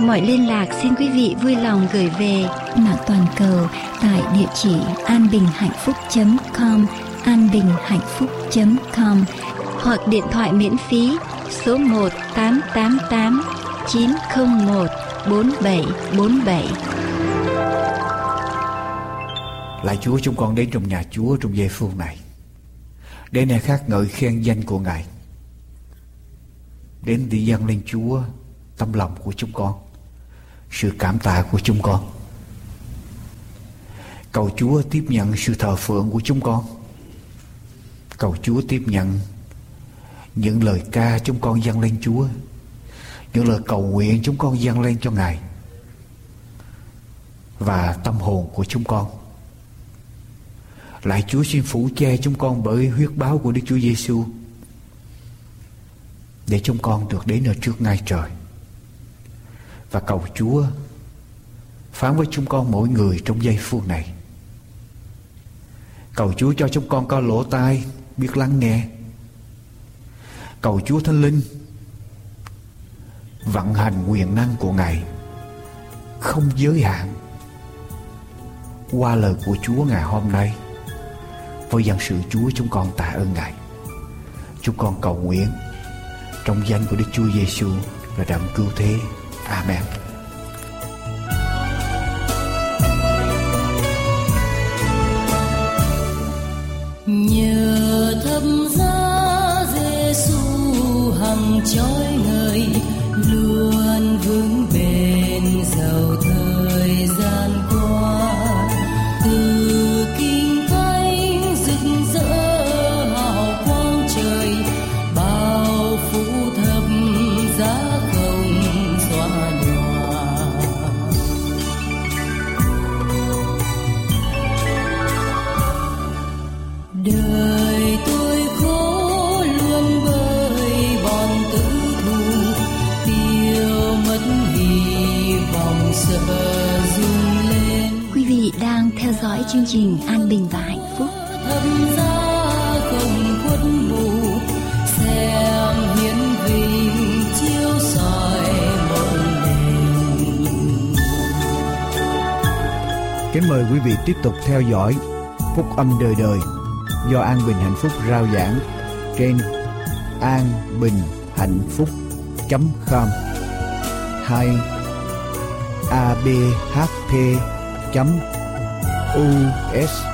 Mọi liên lạc xin quý vị vui lòng gửi về mạng toàn cầu tại địa chỉ anbinhhạnhphúc.com anbinhhạnhphúc.com hoặc điện thoại miễn phí số 1 888 901 4747. Lạy Chúa chúng con đến trong nhà Chúa trong giây phút này. Để này khác ngợi khen danh của Ngài. Đến để dâng lên Chúa tâm lòng của chúng con sự cảm tạ của chúng con. Cầu Chúa tiếp nhận sự thờ phượng của chúng con. Cầu Chúa tiếp nhận những lời ca chúng con dâng lên Chúa, những lời cầu nguyện chúng con dâng lên cho Ngài và tâm hồn của chúng con. Lại Chúa xin phủ che chúng con bởi huyết báo của Đức Chúa Giêsu để chúng con được đến ở trước ngai trời và cầu Chúa phán với chúng con mỗi người trong giây phút này. Cầu Chúa cho chúng con có lỗ tai biết lắng nghe. Cầu Chúa Thánh Linh vận hành quyền năng của Ngài không giới hạn qua lời của Chúa ngày hôm nay. Với dân sự Chúa chúng con tạ ơn Ngài. Chúng con cầu nguyện trong danh của Đức Chúa Giêsu là đấng cứu thế. Amen. Nhờ thâm giá Giêsu hằng trói chương trình An Bình và Hạnh Phúc. Kính mời quý vị tiếp tục theo dõi Phúc âm đời đời do An Bình Hạnh Phúc rao giảng trên an bình hạnh phúc com hay abhp U S.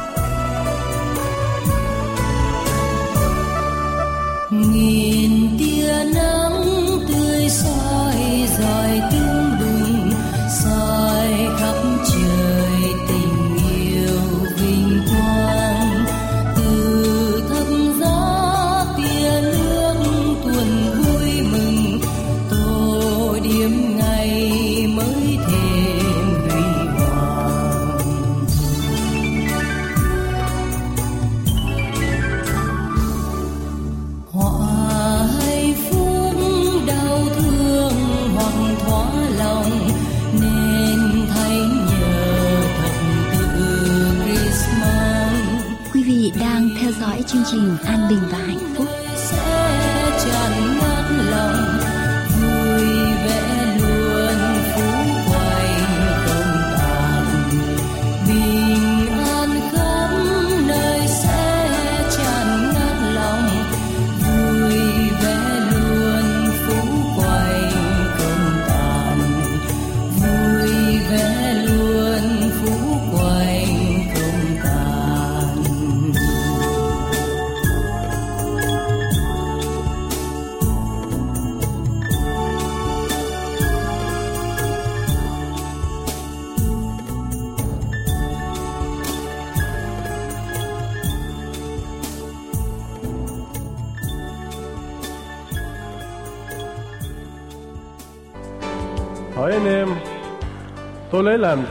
lấy làm.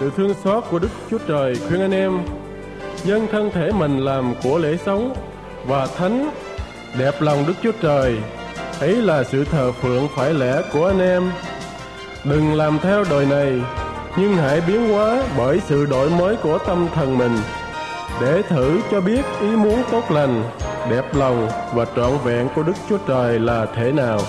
Sự thương xót của Đức Chúa Trời khuyên anh em dâng thân thể mình làm của lễ sống và thánh đẹp lòng Đức Chúa Trời. Ấy là sự thờ phượng phải lẽ của anh em. Đừng làm theo đời này, nhưng hãy biến hóa bởi sự đổi mới của tâm thần mình, để thử cho biết ý muốn tốt lành, đẹp lòng và trọn vẹn của Đức Chúa Trời là thế nào.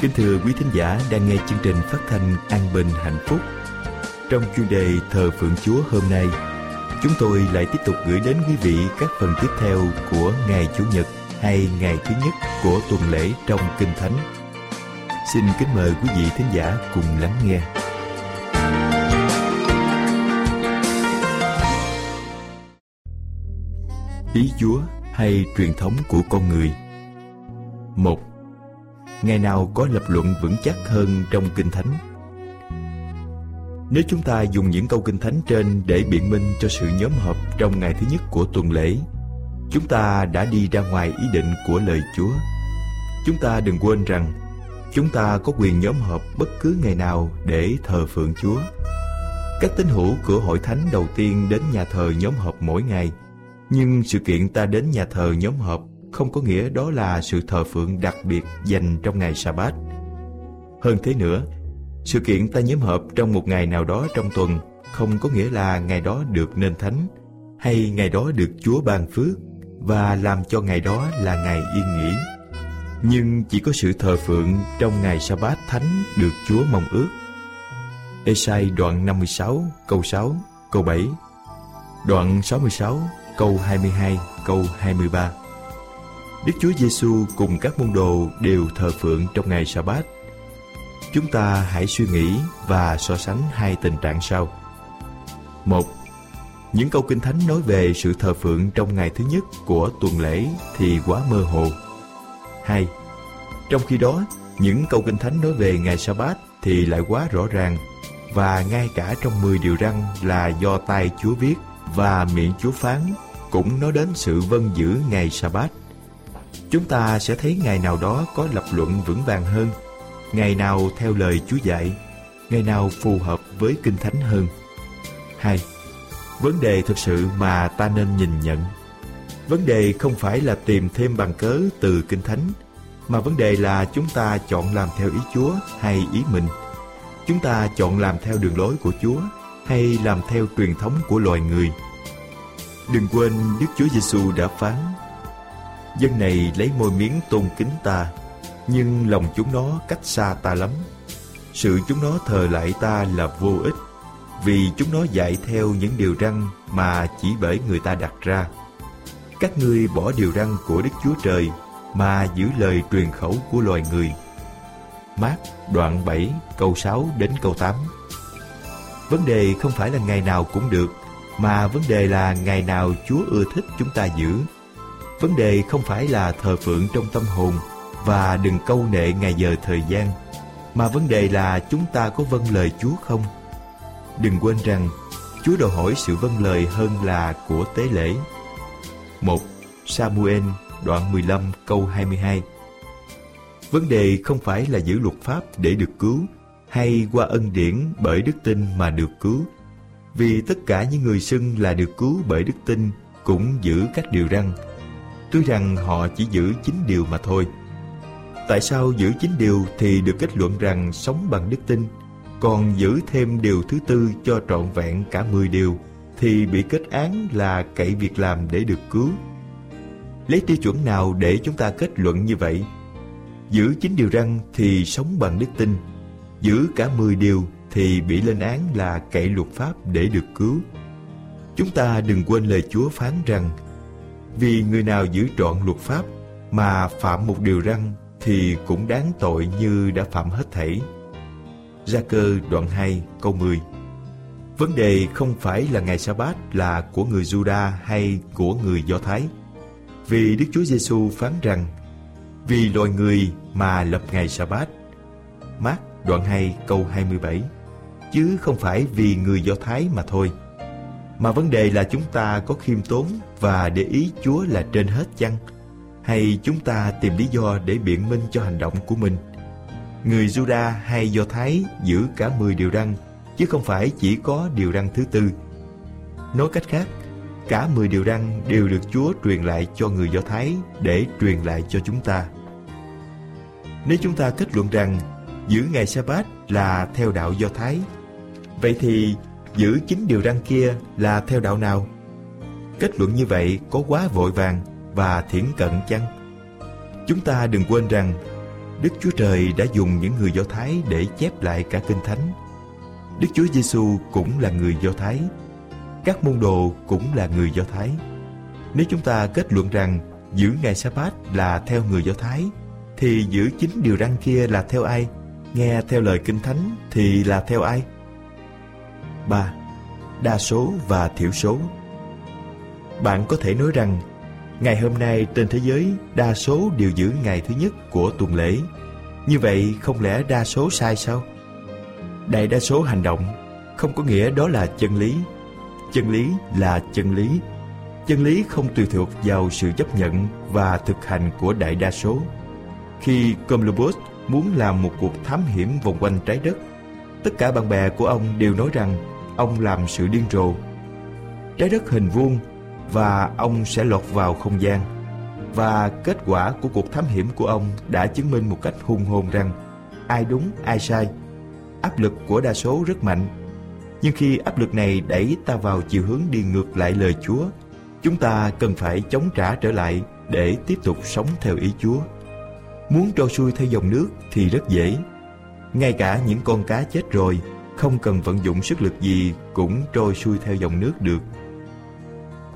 Kính thưa quý thính giả đang nghe chương trình phát thanh An Bình Hạnh Phúc. Trong chuyên đề Thờ Phượng Chúa hôm nay, chúng tôi lại tiếp tục gửi đến quý vị các phần tiếp theo của Ngày Chủ nhật hay ngày thứ nhất của tuần lễ trong Kinh Thánh. Xin kính mời quý vị thính giả cùng lắng nghe. Ý Chúa hay truyền thống của con người một Ngày nào có lập luận vững chắc hơn trong Kinh Thánh. Nếu chúng ta dùng những câu Kinh Thánh trên để biện minh cho sự nhóm họp trong ngày thứ nhất của tuần lễ, Chúng ta đã đi ra ngoài ý định của lời Chúa. Chúng ta đừng quên rằng, Chúng ta có quyền nhóm họp bất cứ ngày nào để thờ phượng Chúa. Các tín hữu của hội thánh đầu tiên đến nhà thờ nhóm họp mỗi ngày, nhưng sự kiện ta đến nhà thờ nhóm họp không có nghĩa đó là sự thờ phượng đặc biệt dành trong ngày sa bát hơn thế nữa sự kiện ta nhóm hợp trong một ngày nào đó trong tuần không có nghĩa là ngày đó được nên thánh hay ngày đó được chúa ban phước và làm cho ngày đó là ngày yên nghỉ. Nhưng chỉ có sự thờ phượng trong ngày sa bát thánh được chúa mong ước. Esai đoạn 56 câu 6 câu 7 đoạn 66 câu 22, câu 23. Đức Chúa Giêsu cùng các môn đồ đều thờ phượng trong ngày sa bát. Chúng ta hãy suy nghĩ và so sánh hai tình trạng sau. Một, những câu kinh thánh nói về sự thờ phượng trong ngày thứ nhất của tuần lễ thì quá mơ hồ. Hai, trong khi đó, những câu kinh thánh nói về ngày sa bát thì lại quá rõ ràng và ngay cả trong 10 điều răn là do tay Chúa viết và miệng Chúa phán cũng nói đến sự vân giữ ngày sa bát chúng ta sẽ thấy ngày nào đó có lập luận vững vàng hơn. Ngày nào theo lời chúa dạy, ngày nào phù hợp với kinh thánh hơn. Hai, vấn đề thực sự mà ta nên nhìn nhận. Vấn đề không phải là tìm thêm bằng cớ từ kinh thánh, mà vấn đề là chúng ta chọn làm theo ý chúa hay ý mình. Chúng ta chọn làm theo đường lối của chúa hay làm theo truyền thống của loài người. Đừng quên Đức Chúa Giêsu đã phán Dân này lấy môi miếng tôn kính ta, Nhưng lòng chúng nó cách xa ta lắm. Sự chúng nó thờ lại ta là vô ích, Vì chúng nó dạy theo những điều răn Mà chỉ bởi người ta đặt ra. Các ngươi bỏ điều răn của Đức Chúa Trời Mà giữ lời truyền khẩu của loài người. Mát đoạn 7 câu 6 đến câu 8 Vấn đề không phải là ngày nào cũng được, mà vấn đề là ngày nào Chúa ưa thích chúng ta giữ. Vấn đề không phải là thờ phượng trong tâm hồn và đừng câu nệ ngày giờ thời gian, mà vấn đề là chúng ta có vâng lời Chúa không? Đừng quên rằng Chúa đòi hỏi sự vâng lời hơn là của tế lễ. 1. Samuel đoạn 15 câu 22 Vấn đề không phải là giữ luật pháp để được cứu hay qua ân điển bởi đức tin mà được cứu vì tất cả những người xưng là được cứu bởi đức tin cũng giữ các điều răn. Tuy rằng họ chỉ giữ chín điều mà thôi. Tại sao giữ chín điều thì được kết luận rằng sống bằng đức tin, còn giữ thêm điều thứ tư cho trọn vẹn cả mười điều thì bị kết án là cậy việc làm để được cứu. Lấy tiêu chuẩn nào để chúng ta kết luận như vậy? Giữ chín điều răng thì sống bằng đức tin, giữ cả mười điều thì bị lên án là cậy luật pháp để được cứu. Chúng ta đừng quên lời Chúa phán rằng vì người nào giữ trọn luật pháp mà phạm một điều răn thì cũng đáng tội như đã phạm hết thảy. Gia cơ đoạn 2 câu 10 Vấn đề không phải là ngày sa bát là của người Juda hay của người Do Thái. Vì Đức Chúa Giêsu phán rằng, vì loài người mà lập ngày sa bát. Mát đoạn 2 câu 27 chứ không phải vì người Do Thái mà thôi. Mà vấn đề là chúng ta có khiêm tốn và để ý Chúa là trên hết chăng? hay chúng ta tìm lý do để biện minh cho hành động của mình? Người Juda hay Do Thái giữ cả 10 điều răn, chứ không phải chỉ có điều răn thứ tư. Nói cách khác, cả 10 điều răn đều được Chúa truyền lại cho người Do Thái để truyền lại cho chúng ta. Nếu chúng ta kết luận rằng giữ ngày sa-bát là theo đạo Do Thái, vậy thì giữ chính điều răn kia là theo đạo nào? Kết luận như vậy có quá vội vàng và thiển cận chăng? Chúng ta đừng quên rằng Đức Chúa Trời đã dùng những người Do Thái để chép lại cả Kinh Thánh. Đức Chúa Giêsu cũng là người Do Thái. Các môn đồ cũng là người Do Thái. Nếu chúng ta kết luận rằng giữ ngày sa-bát là theo người Do Thái, thì giữ chính điều răn kia là theo ai? Nghe theo lời Kinh Thánh thì là theo ai? Ba. Đa số và thiểu số bạn có thể nói rằng Ngày hôm nay trên thế giới đa số đều giữ ngày thứ nhất của tuần lễ. Như vậy không lẽ đa số sai sao? Đại đa số hành động không có nghĩa đó là chân lý. Chân lý là chân lý. Chân lý không tùy thuộc vào sự chấp nhận và thực hành của đại đa số. Khi Columbus muốn làm một cuộc thám hiểm vòng quanh trái đất, tất cả bạn bè của ông đều nói rằng ông làm sự điên rồ. Trái đất hình vuông và ông sẽ lọt vào không gian. Và kết quả của cuộc thám hiểm của ông đã chứng minh một cách hùng hồn rằng ai đúng ai sai. Áp lực của đa số rất mạnh. Nhưng khi áp lực này đẩy ta vào chiều hướng đi ngược lại lời Chúa, chúng ta cần phải chống trả trở lại để tiếp tục sống theo ý Chúa. Muốn trôi xuôi theo dòng nước thì rất dễ. Ngay cả những con cá chết rồi, không cần vận dụng sức lực gì cũng trôi xuôi theo dòng nước được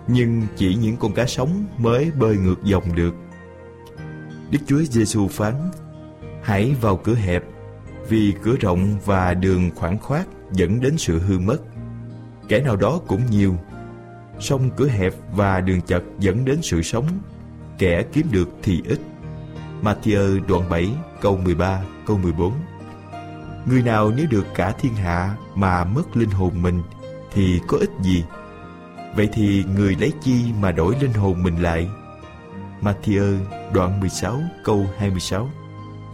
nhưng chỉ những con cá sống mới bơi ngược dòng được. Đức Chúa Giêsu phán: Hãy vào cửa hẹp, vì cửa rộng và đường khoảng khoát dẫn đến sự hư mất. Kẻ nào đó cũng nhiều, song cửa hẹp và đường chật dẫn đến sự sống, kẻ kiếm được thì ít. Matthew đoạn 7 câu 13 câu 14 Người nào nếu được cả thiên hạ mà mất linh hồn mình thì có ích gì? Vậy thì người lấy chi mà đổi linh hồn mình lại? Matthew đoạn 16 câu 26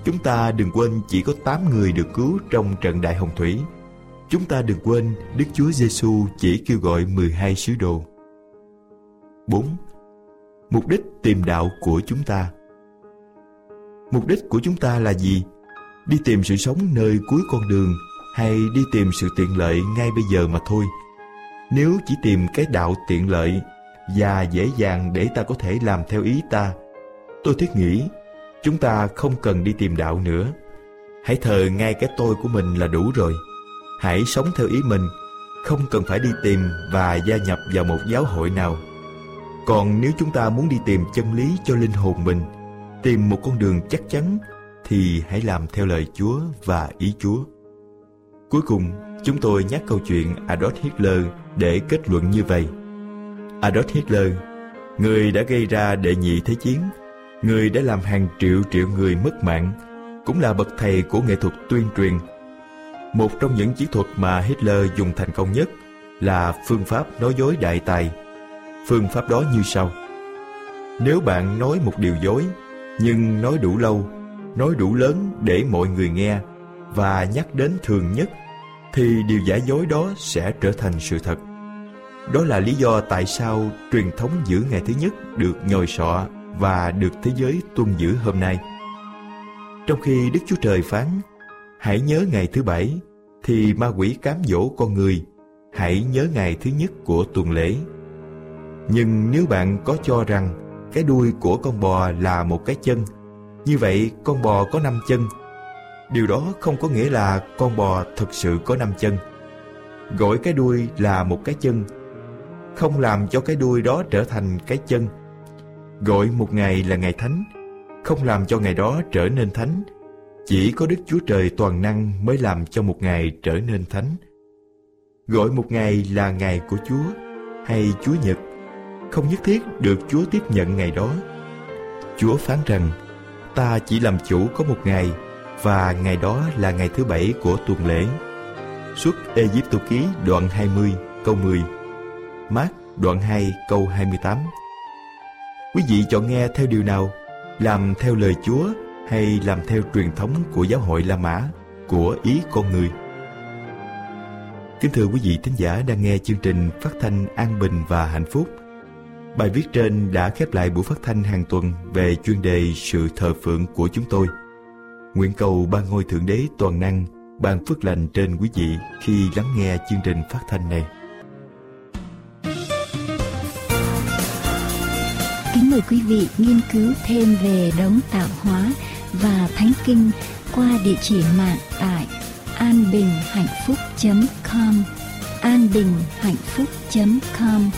Chúng ta đừng quên chỉ có 8 người được cứu trong trận đại hồng thủy. Chúng ta đừng quên Đức Chúa Giêsu chỉ kêu gọi 12 sứ đồ. 4. Mục đích tìm đạo của chúng ta Mục đích của chúng ta là gì? Đi tìm sự sống nơi cuối con đường hay đi tìm sự tiện lợi ngay bây giờ mà thôi? Nếu chỉ tìm cái đạo tiện lợi và dễ dàng để ta có thể làm theo ý ta, tôi thiết nghĩ chúng ta không cần đi tìm đạo nữa. Hãy thờ ngay cái tôi của mình là đủ rồi. Hãy sống theo ý mình, không cần phải đi tìm và gia nhập vào một giáo hội nào. Còn nếu chúng ta muốn đi tìm chân lý cho linh hồn mình, tìm một con đường chắc chắn, thì hãy làm theo lời Chúa và ý Chúa. Cuối cùng, chúng tôi nhắc câu chuyện Adolf Hitler để kết luận như vậy. Adolf Hitler, người đã gây ra đệ nhị thế chiến, người đã làm hàng triệu triệu người mất mạng, cũng là bậc thầy của nghệ thuật tuyên truyền. Một trong những chiến thuật mà Hitler dùng thành công nhất là phương pháp nói dối đại tài. Phương pháp đó như sau. Nếu bạn nói một điều dối, nhưng nói đủ lâu, nói đủ lớn để mọi người nghe và nhắc đến thường nhất thì điều giả dối đó sẽ trở thành sự thật. Đó là lý do tại sao truyền thống giữ ngày thứ nhất được nhồi sọ và được thế giới tuân giữ hôm nay. Trong khi Đức Chúa Trời phán, hãy nhớ ngày thứ bảy, thì ma quỷ cám dỗ con người, hãy nhớ ngày thứ nhất của tuần lễ. Nhưng nếu bạn có cho rằng cái đuôi của con bò là một cái chân, như vậy con bò có năm chân, Điều đó không có nghĩa là con bò thực sự có năm chân. Gọi cái đuôi là một cái chân, không làm cho cái đuôi đó trở thành cái chân. Gọi một ngày là ngày thánh, không làm cho ngày đó trở nên thánh. Chỉ có Đức Chúa Trời toàn năng mới làm cho một ngày trở nên thánh. Gọi một ngày là ngày của Chúa hay Chúa Nhật, không nhất thiết được Chúa tiếp nhận ngày đó. Chúa phán rằng, ta chỉ làm chủ có một ngày, và ngày đó là ngày thứ bảy của tuần lễ. Xuất Egypto ký đoạn 20 câu 10 Mát đoạn 2 câu 28 Quý vị chọn nghe theo điều nào làm theo lời Chúa hay làm theo truyền thống của giáo hội La Mã, của ý con người. Kính thưa quý vị thính giả đang nghe chương trình phát thanh An Bình và Hạnh Phúc. Bài viết trên đã khép lại buổi phát thanh hàng tuần về chuyên đề sự thờ phượng của chúng tôi. Nguyện cầu ba ngôi Thượng Đế toàn năng, ban phước lành trên quý vị khi lắng nghe chương trình phát thanh này. Kính mời quý vị nghiên cứu thêm về đấng tạo hóa và thánh kinh qua địa chỉ mạng tại anbinhhạnhphúc.com anbinhhạnhphúc.com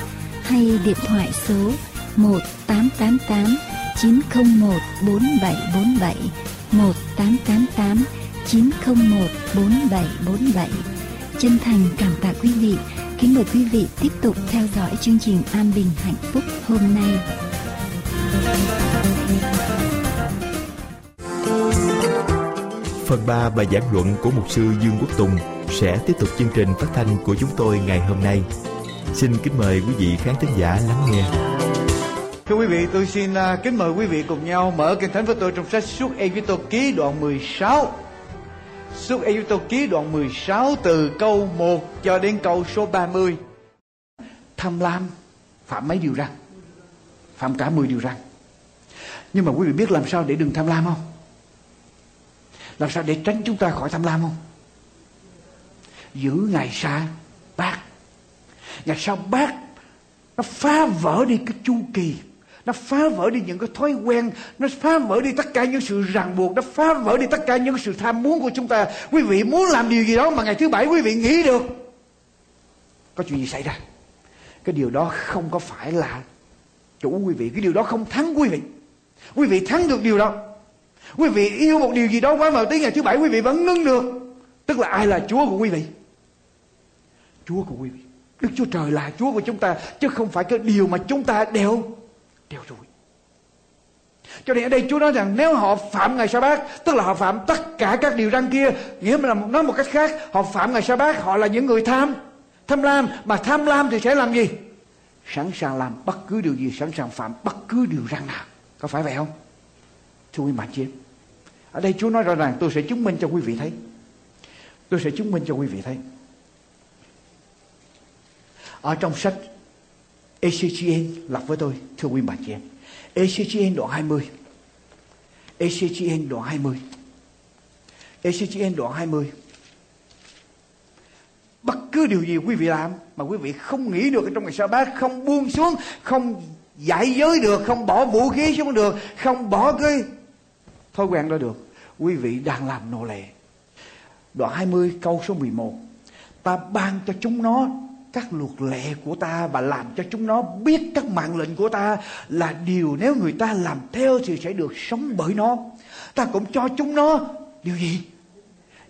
hay điện thoại số 1888 901 4747 1888 901 4747 Chân thành cảm tạ quý vị Kính mời quý vị tiếp tục theo dõi chương trình An Bình Hạnh Phúc hôm nay. Phần 3 bài giảng luận của mục sư Dương Quốc Tùng sẽ tiếp tục chương trình phát thanh của chúng tôi ngày hôm nay. Xin kính mời quý vị khán thính giả lắng nghe. Thưa quý vị, tôi xin uh, kính mời quý vị cùng nhau mở kinh thánh với tôi trong sách Suốt Egypto ký đoạn 16. Suốt Egypto ký đoạn 16 từ câu 1 cho đến câu số 30. Tham lam phạm mấy điều răng? Phạm cả 10 điều răng. Nhưng mà quý vị biết làm sao để đừng tham lam không? Làm sao để tránh chúng ta khỏi tham lam không? Giữ ngày sa bác Ngày sau bác nó phá vỡ đi cái chu kỳ nó phá vỡ đi những cái thói quen, nó phá vỡ đi tất cả những sự ràng buộc, nó phá vỡ đi tất cả những sự tham muốn của chúng ta. Quý vị muốn làm điều gì đó mà ngày thứ bảy quý vị nghĩ được. Có chuyện gì xảy ra? Cái điều đó không có phải là chủ quý vị. Cái điều đó không thắng quý vị. Quý vị thắng được điều đó. Quý vị yêu một điều gì đó quá mà tới ngày thứ bảy, quý vị vẫn ngưng được. Tức là ai là chúa của quý vị? Chúa của quý vị. Đức chúa trời là chúa của chúng ta, chứ không phải cái điều mà chúng ta đều đều rồi cho nên ở đây Chúa nói rằng nếu họ phạm ngày sa bát, tức là họ phạm tất cả các điều răn kia, nghĩa là nói một cách khác, họ phạm ngày sa bát, họ là những người tham tham lam, mà tham lam thì sẽ làm gì? Sẵn sàng làm bất cứ điều gì, sẵn sàng phạm bất cứ điều răn nào. Có phải vậy không? Thưa quý bạn chị ở đây Chúa nói rõ ràng, tôi sẽ chứng minh cho quý vị thấy. Tôi sẽ chứng minh cho quý vị thấy. Ở trong sách ECGN lọc với tôi thưa quý bà chị em ECGN đoạn 20 ECGN đoạn 20 ECGN đoạn 20 Bất cứ điều gì quý vị làm mà quý vị không nghĩ được trong ngày sa bát, không buông xuống, không giải giới được, không bỏ vũ khí xuống được, không bỏ cái thói quen đó được. Quý vị đang làm nô lệ. Đoạn 20 câu số 11. Ta ban cho chúng nó các luật lệ của ta và làm cho chúng nó biết các mạng lệnh của ta là điều nếu người ta làm theo thì sẽ được sống bởi nó. Ta cũng cho chúng nó điều gì?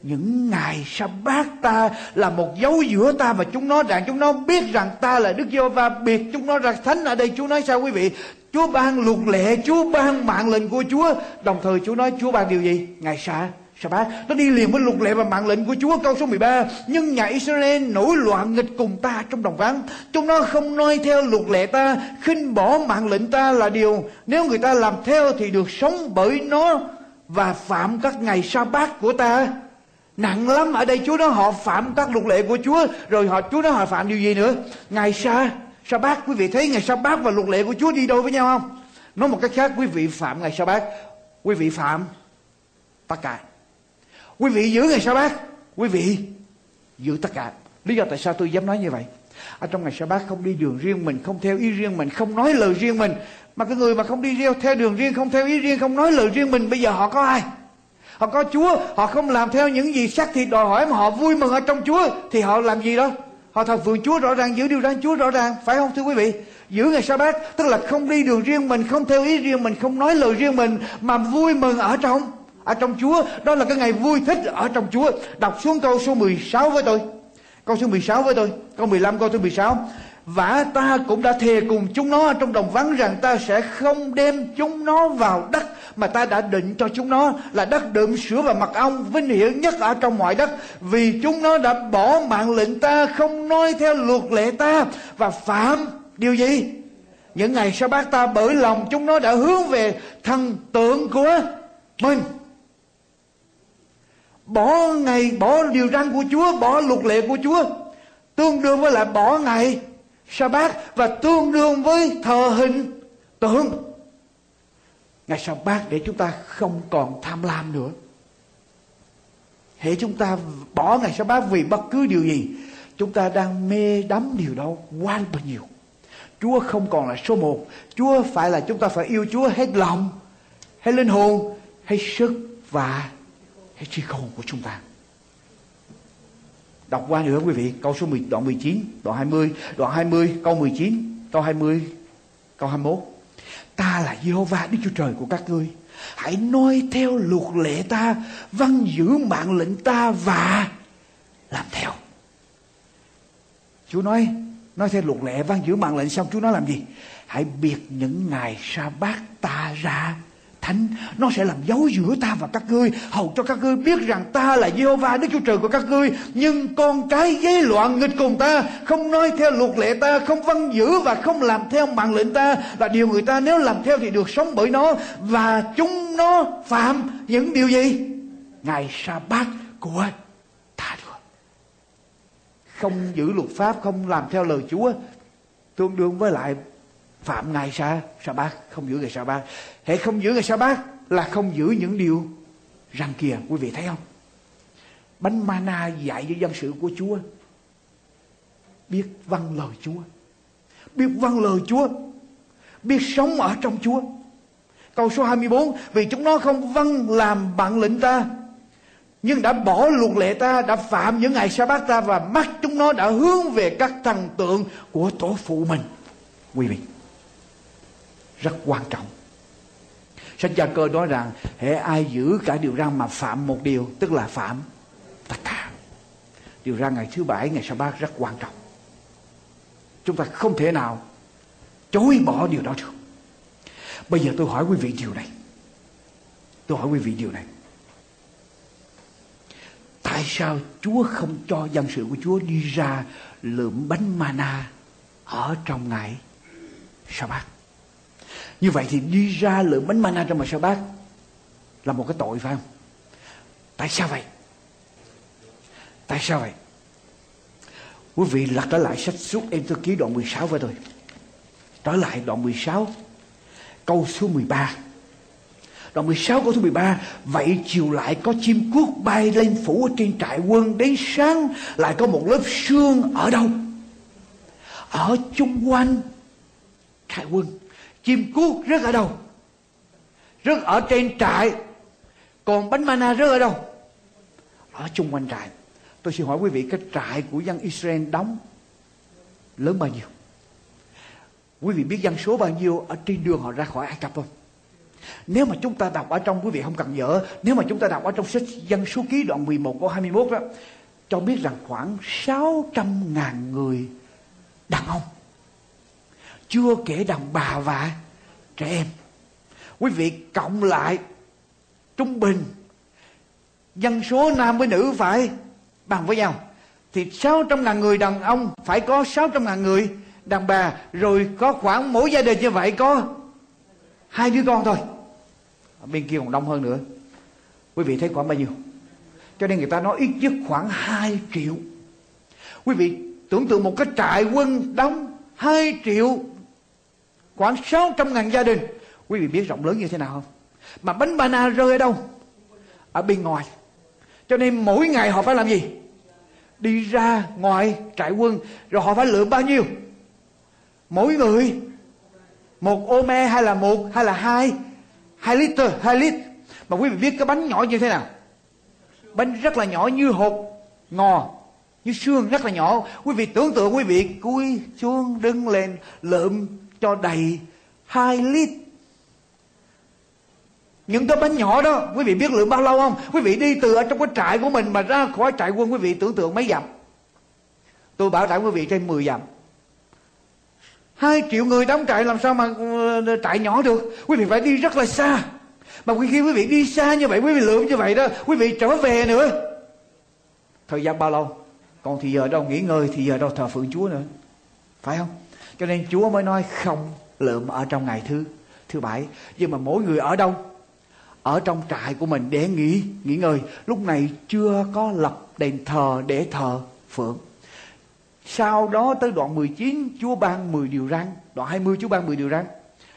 những ngày sa bát ta là một dấu giữa ta và chúng nó rằng chúng nó biết rằng ta là Đức Giêsu và biệt chúng nó ra thánh ở đây. Chúa nói sao quý vị? Chúa ban luật lệ, Chúa ban mạng lệnh của Chúa. Đồng thời Chúa nói Chúa ban điều gì? Ngày sa sa bát nó đi liền với luật lệ và mạng lệnh của Chúa, câu số 13 nhưng nhà Israel nổi loạn nghịch cùng ta trong đồng vắng. Chúng nó không noi theo luật lệ ta, khinh bỏ mạng lệnh ta là điều. Nếu người ta làm theo thì được sống bởi nó và phạm các ngày sa bát của ta. Nặng lắm, ở đây Chúa nói họ phạm các luật lệ của Chúa, rồi họ, Chúa nói họ phạm điều gì nữa? Ngày sa sa bát quý vị thấy ngày sa bát và luật lệ của Chúa đi đôi với nhau không? Nói một cách khác, quý vị phạm ngày sa bát quý vị phạm tất cả quý vị giữ ngày sa bát quý vị giữ tất cả. Lý do tại sao tôi dám nói như vậy? Ở trong ngày sa bát không đi đường riêng mình, không theo ý riêng mình, không nói lời riêng mình. Mà cái người mà không đi theo theo đường riêng, không theo ý riêng, không nói lời riêng mình, bây giờ họ có ai? Họ có Chúa. Họ không làm theo những gì xác thịt đòi hỏi mà họ vui mừng ở trong Chúa, thì họ làm gì đó họ thờ phượng Chúa rõ ràng, giữ điều răn Chúa rõ ràng, phải không thưa quý vị? Giữ ngày sa bát tức là không đi đường riêng mình, không theo ý riêng mình, không nói lời riêng mình, mà vui mừng ở trong ở trong Chúa, đó là cái ngày vui thích ở trong Chúa. Đọc xuống câu số 16 với tôi. Câu số 16 với tôi. Câu 15 câu số 16 và ta cũng đã thề cùng chúng nó trong đồng vắng rằng ta sẽ không đem chúng nó vào đất, mà ta đã định cho chúng nó là đất đượm sữa và mật ong vinh hiển nhất ở trong mọi đất. Vì chúng nó đã bỏ mạng lệnh ta không nói theo luật lệ ta. Và phạm, điều gì? Những ngày sau bác ta bởi lòng chúng nó đã hướng về thần tượng của mình bỏ ngày, bỏ điều răn của Chúa, bỏ luật lệ của Chúa. Tương đương với lại bỏ ngày sa bát và tương đương với thờ hình, tượng. Ngày sa bát để chúng ta không còn tham lam nữa. Hễ chúng ta bỏ ngày sa bát vì bất cứ điều gì, chúng ta đang mê đắm điều đó quá bao nhiêu Chúa không còn là số một. Chúa phải là chúng ta phải yêu Chúa hết lòng, Hết linh hồn, Hết sức và cái trí khôn của chúng ta. Đọc qua nữa quý vị? Câu số 10, đoạn 19 Đoạn 20 Đoạn 20 câu 19 Câu 20 Câu 21 Ta là Giê-hô-va Đức Chúa Trời của các ngươi. Hãy noi theo luật lệ ta Văn giữ mạng lệnh ta Và làm theo. Chúa nói Nói theo luật lệ văn giữ mạng lệnh xong Chúa nói làm gì? Hãy biệt những ngày sa bát ta ra thánh, nó sẽ làm dấu giữa ta và các ngươi, hầu cho các ngươi biết rằng ta là Jehovah Đức Chúa Trời của các ngươi. Nhưng con cái gây loạn nghịch cùng ta, không nói theo luật lệ ta, không vâng giữ và không làm theo mạng lệnh ta, là điều người ta nếu làm theo thì được sống bởi nó. Và chúng nó phạm những điều gì? Ngày sa bát của ta được không giữ luật pháp, không làm theo lời Chúa, tương đương với lại phạm ngày sa sa bát, không giữ ngày sa bát hệ không giữ ngày sa bát là không giữ những điều răng kia quý vị thấy không? Bánh mana dạy cho dân sự của chúa. Biết văn lời chúa. Biết văn lời chúa. Biết sống ở trong chúa. Câu số 24 vì chúng nó không vâng làm bạn lệnh ta, nhưng đã bỏ luật lệ ta, đã phạm những ngày sa bát ta và mắt chúng nó đã hướng về các thần tượng của tổ phụ mình. Quý vị, rất quan trọng sách gia cơ nói rằng hệ ai giữ cả điều răn mà phạm một điều, tức là phạm tất cả. Điều răn ngày thứ bảy, ngày sa bát rất quan trọng. Chúng ta không thể nào chối bỏ điều đó được. Bây giờ tôi hỏi quý vị điều này. Tôi hỏi quý vị điều này. Tại sao chúa không cho dân sự của chúa đi ra lượm bánh mana ở trong ngày sa bát? Như vậy thì đi ra lượng bánh mana trong mà sao bác? Là một cái tội phải không? Tại sao vậy? Tại sao vậy? Quý vị lật trở lại sách suốt em thư ký đoạn 16 với tôi trở lại đoạn 16 câu số 13 Đoạn 16 câu số 13 Vậy chiều lại có chim cuốc bay lên phủ ở trên trại quân Đến sáng, lại có một lớp sương ở đâu? Ở chung quanh trại quân chim cú rớt ở đâu? Rớt ở trên trại. Còn bánh mana rớt ở đâu? Ở chung quanh trại. Tôi xin hỏi quý vị, cái trại của dân Israel đóng lớn bao nhiêu? Quý vị biết dân số bao nhiêu ở trên đường họ ra khỏi Ai Cập không? Nếu mà chúng ta đọc ở trong, quý vị không cần dở nếu mà chúng ta đọc ở trong sách dân số ký đoạn 11 câu 21 đó, cho biết rằng khoảng 600 ngàn người đàn ông chưa kể đàn bà và trẻ em. Quý vị cộng lại, trung bình, dân số nam với nữ phải bằng với nhau. Thì 600 ngàn người đàn ông phải có 600 ngàn người đàn bà, rồi có khoảng mỗi gia đình như vậy có hai đứa con thôi. Ở bên kia còn đông hơn nữa. Quý vị thấy khoảng bao nhiêu? Cho nên người ta nói ít nhất khoảng 2 triệu. Quý vị tưởng tượng một cái trại quân đóng 2 triệu khoảng 600 ngàn gia đình. Quý vị biết rộng lớn như thế nào không? Mà bánh banana rơi ở đâu? Ở bên ngoài. Cho nên mỗi ngày họ phải làm gì? Đi ra ngoài trại quân. Rồi họ phải lựa bao nhiêu? Mỗi người một ô me hay là một hay là hai? Hai lít hai lít. Mà quý vị biết cái bánh nhỏ như thế nào? Bánh rất là nhỏ như hột ngò, như xương rất là nhỏ. Quý vị tưởng tượng quý vị cúi xuống, đứng lên, lượm cho đầy 2 lít. Những cái bánh nhỏ đó, quý vị biết lượng bao lâu không? Quý vị đi từ ở trong cái trại của mình mà ra khỏi trại quân, quý vị tưởng tượng mấy dặm. Tôi bảo đảm quý vị trên 10 dặm. Hai triệu người đóng trại làm sao mà ờ, trại nhỏ được? Quý vị phải đi rất là xa. Mà khi quý vị đi xa như vậy, quý vị lượng như vậy đó, quý vị trở về nữa. Thời gian bao lâu? Còn thì giờ đâu, nghỉ ngơi thì giờ đâu, thờ phượng chúa nữa. Phải không? Cho nên Chúa mới nói không lượm ở trong ngày thứ thứ bảy. Nhưng mà mỗi người ở đâu? Ở trong trại của mình để nghỉ nghỉ ngơi. Lúc này chưa có lập đền thờ để thờ phượng. Sau đó tới đoạn 19 Chúa ban 10 điều răn. Đoạn 20 Chúa ban 10 điều răn.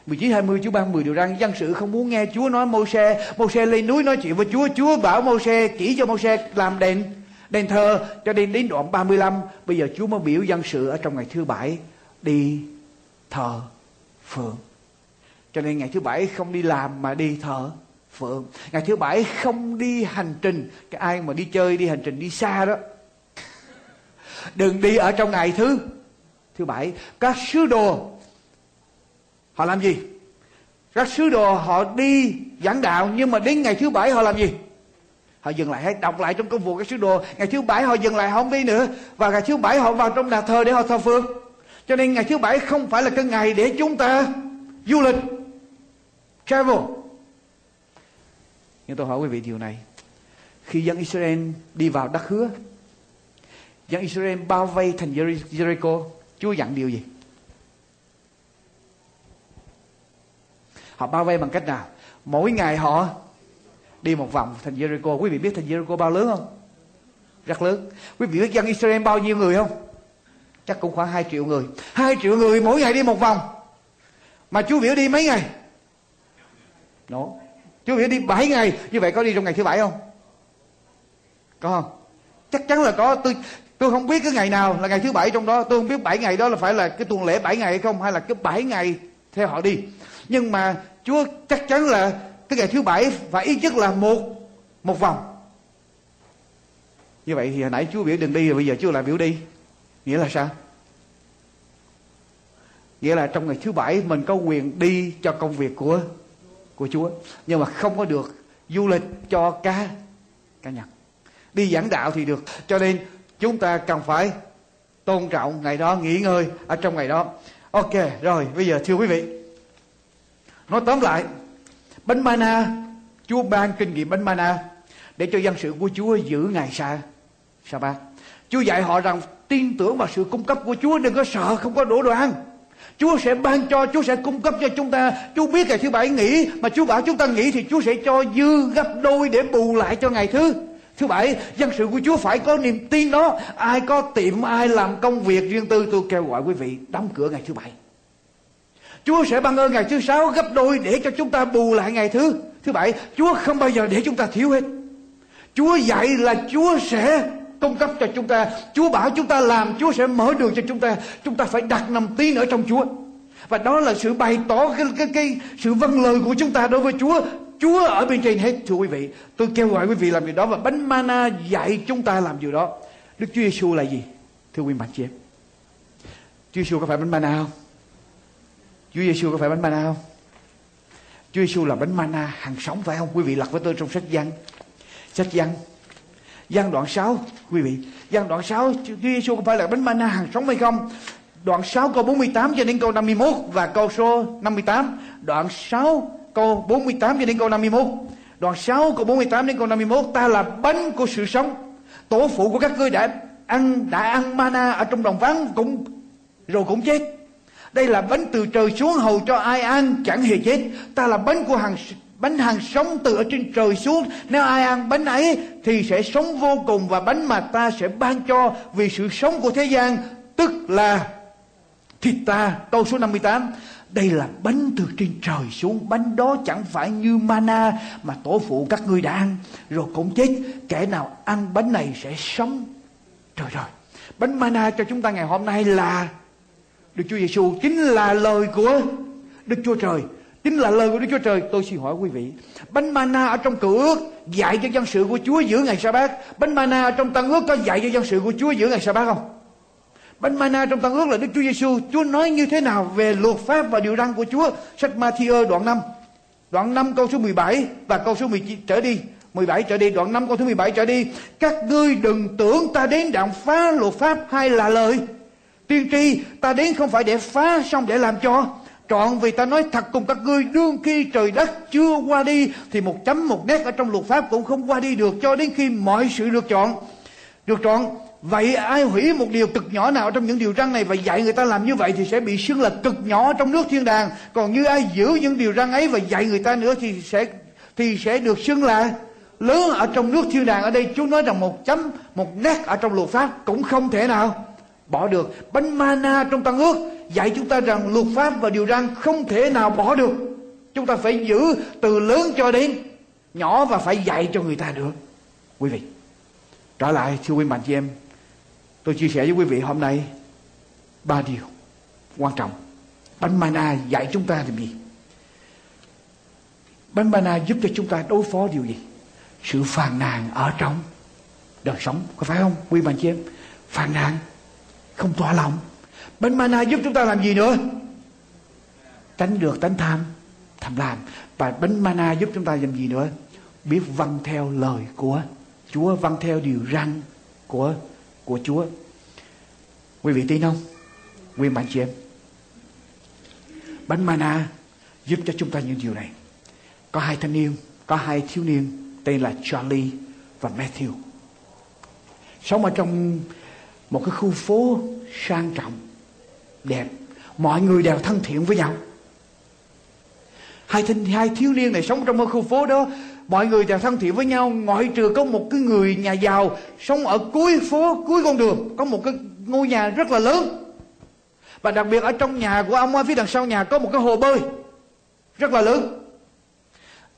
19 20 Chúa ban 10 điều răn. Dân sự không muốn nghe Chúa nói Mô-xe Mô-xe lên núi nói chuyện với Chúa. Chúa bảo Mô-xe chỉ cho Mô-xe làm đền đền thờ cho đến đến đoạn 35 bây giờ Chúa mới biểu dân sự ở trong ngày thứ bảy đi thờ phượng. Cho nên ngày thứ bảy không đi làm mà đi thờ phượng. Ngày thứ bảy không đi hành trình. Cái ai mà đi chơi, đi hành trình đi xa đó, đừng đi ở trong ngày thứ thứ bảy. Các sứ đồ, họ làm gì? Các sứ đồ họ đi giảng đạo, nhưng mà đến ngày thứ bảy họ làm gì? Họ dừng lại, hãy đọc lại trong công vụ các sứ đồ. Ngày thứ bảy họ dừng lại, họ không đi nữa. Và ngày thứ bảy họ vào trong nhà thờ để họ thờ phượng cho nên ngày thứ bảy không phải là cái ngày để chúng ta du lịch, travel. Nhưng tôi hỏi quý vị điều này. Khi dân Israel đi vào đất hứa, dân Israel bao vây thành Jericho, Chúa dặn điều gì? Họ bao vây bằng cách nào? Mỗi ngày họ đi một vòng thành Jericho. Quý vị biết thành Jericho bao lớn không? Rất lớn. Quý vị biết dân Israel bao nhiêu người không? Chắc cũng khoảng 2 triệu người. 2 triệu người mỗi ngày đi một vòng. Mà Chúa biểu đi mấy ngày? Đó. Chúa biểu đi 7 ngày. Như vậy có đi trong ngày thứ bảy không? Có không? Chắc chắn là có. Tôi tôi không biết cái ngày nào là ngày thứ bảy trong đó. Tôi không biết 7 ngày đó là phải là cái tuần lễ 7 ngày hay không, hay là cái 7 ngày theo họ đi. Nhưng mà Chúa chắc chắn là cái ngày thứ bảy phải ít nhất là một một vòng. Như vậy thì hồi nãy Chúa biểu đừng đi rồi bây giờ Chúa lại biểu đi nghĩa là sao? Nghĩa là trong ngày thứ bảy mình có quyền đi cho công việc của của Chúa. Nhưng mà không có được du lịch cho cá cá nhân. Đi giảng đạo thì được. Cho nên chúng ta cần phải tôn trọng ngày đó, nghỉ ngơi ở trong ngày đó. Ok, rồi, bây giờ thưa quý vị. Nói tóm lại, bánh mana, chúa ban kinh nghiệm bánh mana để cho dân sự của chúa giữ ngày sa sa bát chúa dạy họ rằng tin tưởng vào sự cung cấp của chúa đừng có sợ không có đủ đồ ăn Chúa sẽ ban cho, Chúa sẽ cung cấp cho chúng ta. Chúa biết ngày thứ bảy nghỉ, mà Chúa bảo chúng ta nghỉ thì Chúa sẽ cho dư gấp đôi để bù lại cho ngày thứ Thứ bảy, dân sự của Chúa phải có niềm tin đó. Ai có tiệm, ai làm công việc riêng tư, tôi kêu gọi quý vị đóng cửa ngày thứ bảy. Chúa sẽ ban ơn ngày thứ sáu gấp đôi để cho chúng ta bù lại ngày thứ thứ bảy. Chúa không bao giờ để chúng ta thiếu hết. Chúa dạy là Chúa sẽ cung cấp cho chúng ta. Chúa bảo chúng ta làm, Chúa sẽ mở đường cho chúng ta. Chúng ta phải đặt nằm tin ở trong Chúa. Và đó là sự bày tỏ cái, cái, cái sự vâng lời của chúng ta đối với Chúa. Chúa ở bên trên hết thưa quý vị. Tôi kêu gọi quý vị làm điều đó và bánh mana dạy chúng ta làm điều đó. Đức Chúa Giêsu là gì? Thưa quý bạn chị em. Chúa Giêsu có phải bánh mana không? Chúa Giêsu có phải bánh mana không? Chúa Giêsu là bánh mana hàng sống phải không? Quý vị lật với tôi trong sách văn. Sách văn. Văn đoạn 6, quý vị. Văn đoạn 6, Chúa Giêsu có phải là bánh mana hàng sống hay không? Đoạn 6 câu 48 cho đến câu 51 và câu số 58. Đoạn 6 câu 48 cho đến câu 51. Đoạn 6 câu 48 đến câu 51 ta là bánh của sự sống. Tổ phụ của các ngươi đã ăn đã ăn mana ở trong đồng vắng cũng rồi cũng chết. Đây là bánh từ trời xuống hầu cho ai ăn chẳng hề chết. Ta là bánh của hàng bánh hàng sống từ ở trên trời xuống. Nếu ai ăn bánh ấy thì sẽ sống vô cùng và bánh mà ta sẽ ban cho vì sự sống của thế gian, tức là thịt ta. Câu số 58 đây là bánh từ trên trời xuống Bánh đó chẳng phải như mana Mà tổ phụ các ngươi đã ăn Rồi cũng chết, Kẻ nào ăn bánh này sẽ sống Trời rồi Bánh mana cho chúng ta ngày hôm nay là, Đức Chúa Giêsu chính là lời của Đức Chúa Trời Chính là lời của Đức Chúa Trời Tôi xin hỏi quý vị Bánh mana ở trong cựu ước Dạy cho dân sự của Chúa giữ ngày sa bát Bánh mana ở trong tân ước có dạy cho dân sự của Chúa giữ ngày sa bát không Bánh mana trong tăng ước là Đức Chúa Giêsu. Chúa nói như thế nào về luật pháp và điều răn của Chúa? Sách Matthew đoạn 5. Đoạn 5 câu số 17 và câu số 19 trở đi. 17 trở đi, đoạn 5 câu thứ 17 trở đi. Các ngươi đừng tưởng ta đến đặng phá luật pháp hay là lời. Tiên tri, ta đến không phải để phá xong để làm cho. Trọn vì ta nói thật cùng các ngươi, đương khi trời đất chưa qua đi, thì một chấm, một nét ở trong luật pháp cũng không qua đi được cho đến khi mọi sự được chọn. Được chọn, vậy ai hủy một điều cực nhỏ nào trong những điều răn này và dạy người ta làm như vậy thì sẽ bị xưng là cực nhỏ trong nước thiên đàng. Còn như ai giữ những điều răn ấy và dạy người ta nữa thì sẽ thì sẽ được xưng là lớn ở trong nước thiên đàng. Ở đây Chúa nói rằng một chấm, một nét ở trong luật pháp cũng không thể nào bỏ được. Bánh mana trong tăng ước dạy chúng ta rằng luật pháp và điều răn không thể nào bỏ được. Chúng ta phải giữ từ lớn cho đến nhỏ và phải dạy cho người ta được. Quý vị, trở lại thưa quý mạnh chị em, tôi chia sẻ với quý vị hôm nay ba điều quan trọng. Bánh mana dạy chúng ta làm gì? Bánh mana giúp cho chúng ta đối phó điều gì? Sự phàn nàn ở trong đời sống, có phải không? Quý bạn chị em, phàn nàn không tỏa lòng. Bánh mana giúp chúng ta làm gì nữa? Tránh được tánh tham tham lam. Và bánh mana giúp chúng ta làm gì nữa? Biết vâng theo lời của Chúa vâng theo điều răn của của Chúa. Quý vị tin không? Quý bạn chị em? Bánh mana giúp cho chúng ta những điều này. Có hai thanh niên, có hai thiếu niên, tên là Charlie và Matthew. Sống ở trong một cái khu phố sang trọng, đẹp. Mọi người đều thân thiện với nhau. Hai thanh, hai thiếu niên này sống trong một khu phố đó. Mọi người đều thân thiện với nhau. Ngoại trừ có một cái người nhà giàu sống ở cuối phố, cuối con đường. Có một cái ngôi nhà rất là lớn. Và đặc biệt ở trong nhà của ông ở phía đằng sau nhà có một cái hồ bơi rất là lớn.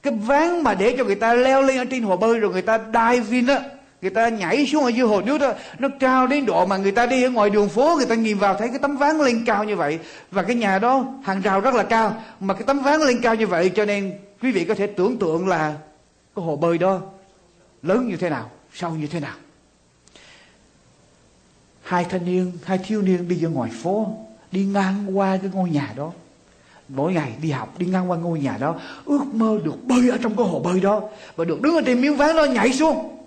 Cái ván mà để cho người ta leo lên ở trên hồ bơi rồi người ta dive in á người ta nhảy xuống ở dưới hồ nước đó, nó cao đến độ mà người ta đi ở ngoài đường phố, người ta nhìn vào thấy cái tấm ván lên cao như vậy. Và cái nhà đó, hàng rào rất là cao. Mà cái tấm ván lên cao như vậy, cho nên quý vị có thể tưởng tượng là cái hồ bơi đó lớn như thế nào, sâu như thế nào. Hai thanh niên, hai thiếu niên đi ra ngoài phố, đi ngang qua cái ngôi nhà đó. Mỗi ngày đi học, đi ngang qua ngôi nhà đó, ước mơ được bơi ở trong cái hồ bơi đó. Và được đứng ở trên miếng ván đó nhảy xuống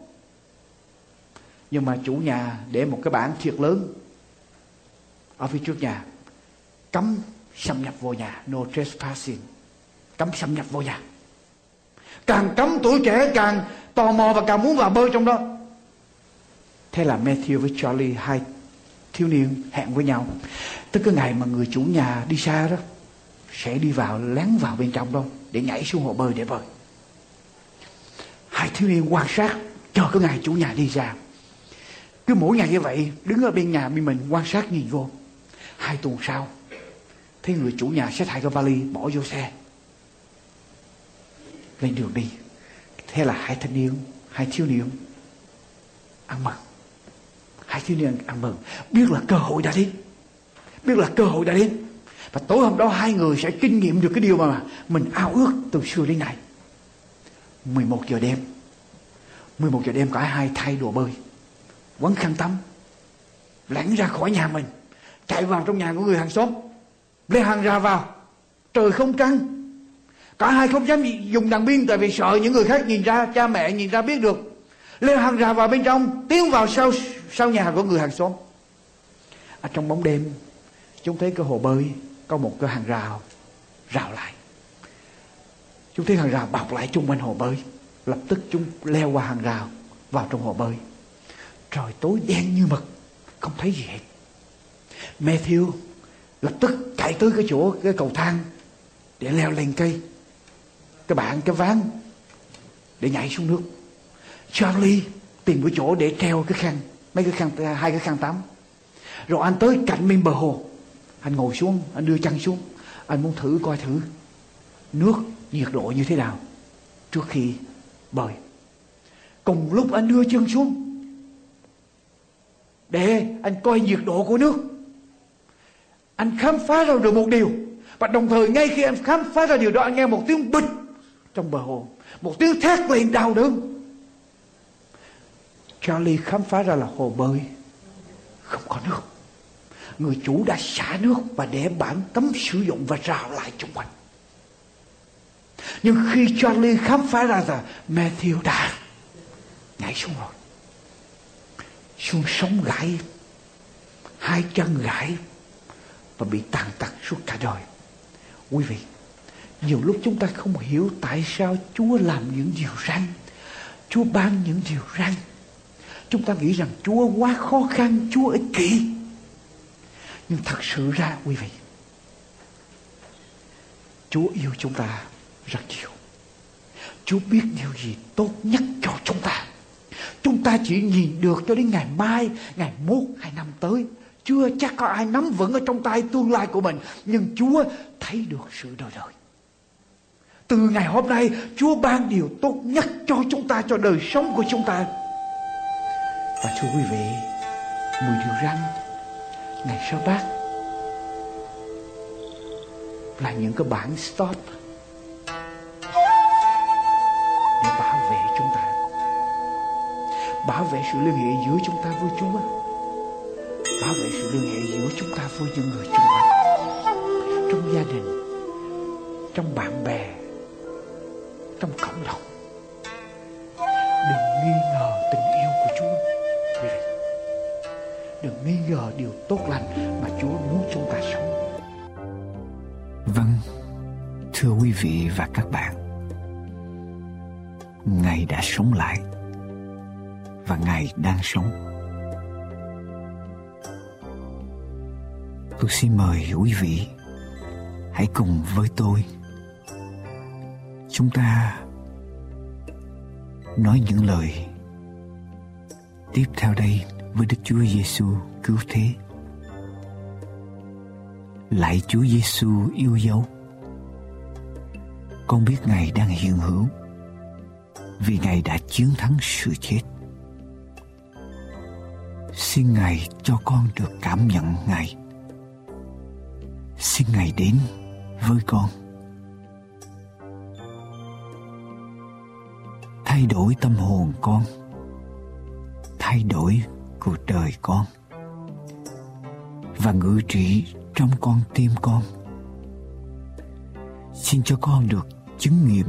nhưng mà chủ nhà để một cái bảng thiệt lớn ở phía trước nhà, cấm xâm nhập vô nhà, no trespassing, cấm xâm nhập vô nhà. Càng cấm tuổi trẻ, càng tò mò và càng muốn vào bơi trong đó. Thế là Matthew với Charlie, hai thiếu niên hẹn với nhau. Tức cái ngày mà người chủ nhà đi xa đó, sẽ đi vào, lén vào bên trong đâu để nhảy xuống hồ bơi để bơi. Hai thiếu niên quan sát, chờ cái ngày chủ nhà đi ra cứ mỗi ngày như vậy, đứng ở bên nhà bên mình quan sát nhìn vô. Hai tuần sau, thấy người chủ nhà xách hai cái vali bỏ vô xe. Lên đường đi, thế là hai thanh niên, hai thiếu niên ăn mừng. Hai thiếu niên ăn mừng. Biết là cơ hội đã đến. Biết là cơ hội đã đến. Và tối hôm đó hai người sẽ kinh nghiệm được cái điều mà mình ao ước từ xưa đến nay. 11 giờ đêm. 11 giờ đêm cả hai thay đồ bơi quấn khăn tắm, lẻn ra khỏi nhà mình, chạy vào trong nhà của người hàng xóm, lấy hàng ra vào. Trời không căng. Cả hai không dám dùng đàn biên tại vì sợ những người khác nhìn ra, cha mẹ nhìn ra biết được. Lấy hàng ra vào bên trong, tiến vào sau sau nhà của người hàng xóm. Ở trong bóng đêm, chúng thấy cái hồ bơi có một cái hàng rào rào lại. Chúng thấy hàng rào bọc lại chung quanh hồ bơi. Lập tức chúng leo qua hàng rào vào trong hồ bơi trời tối đen như mực, không thấy gì hết. Matthew lập tức chạy tới cái chỗ, cái cầu thang để leo lên cây. Cái bạn cái ván để nhảy xuống nước. Charlie tìm cái chỗ để treo cái khăn, mấy cái khăn, hai cái khăn tắm. Rồi anh tới cạnh bên bờ hồ. Anh ngồi xuống, anh đưa chân xuống. Anh muốn thử coi thử nước nhiệt độ như thế nào trước khi bơi. Cùng lúc anh đưa chân xuống để anh coi nhiệt độ của nước. Anh khám phá ra được một điều. Và đồng thời ngay khi anh khám phá ra điều đó, anh nghe một tiếng bịch trong bờ hồ. Một tiếng thét lên đau đớn Charlie khám phá ra là hồ bơi. Không có nước. Người chủ đã xả nước và để bản cấm sử dụng và rào lại chung quanh. Nhưng khi Charlie khám phá ra là Matthew đã nhảy xuống rồi xương sống gãy hai chân gãy và bị tàn tật suốt cả đời quý vị nhiều lúc chúng ta không hiểu tại sao Chúa làm những điều răn Chúa ban những điều răn chúng ta nghĩ rằng Chúa quá khó khăn, Chúa ích kỷ. Nhưng thật sự ra quý vị, Chúa yêu chúng ta rất nhiều. Chúa biết điều gì tốt nhất cho chúng ta. Chúng ta chỉ nhìn được cho đến ngày mai, ngày mốt, hai năm tới. Chưa chắc có ai nắm vững ở trong tay tương lai của mình. Nhưng Chúa thấy được sự đời đời. Từ ngày hôm nay, Chúa ban điều tốt nhất cho chúng ta, cho đời sống của chúng ta. Và thưa quý vị, mười điều răn ngày sơ bát là những cái bản stop để bảo vệ chúng ta bảo vệ sự liên hệ giữa chúng ta với Chúa. Bảo vệ sự liên hệ giữa chúng ta với những người chung quanh. Trong gia đình trong bạn bè trong cộng đồng. Đừng nghi ngờ tình yêu của Chúa. Đừng nghi ngờ điều tốt lành mà Chúa muốn chúng ta sống. Vâng, thưa quý vị và các bạn. Ngài đã sống lại. Và Ngài đang sống. Tôi xin mời quý vị Hãy cùng với tôi. Chúng ta Nói những lời Tiếp theo đây với Đức Chúa Giêsu cứu thế. Lạy Chúa Giêsu yêu dấu. Con biết Ngài đang hiện hữu Vì Ngài đã chiến thắng sự chết. Xin Ngài cho con được cảm nhận, Ngài. Xin Ngài đến với con. Thay đổi tâm hồn con. Thay đổi cuộc đời con. Và ngự trị trong con tim con. Xin cho con được chứng nghiệm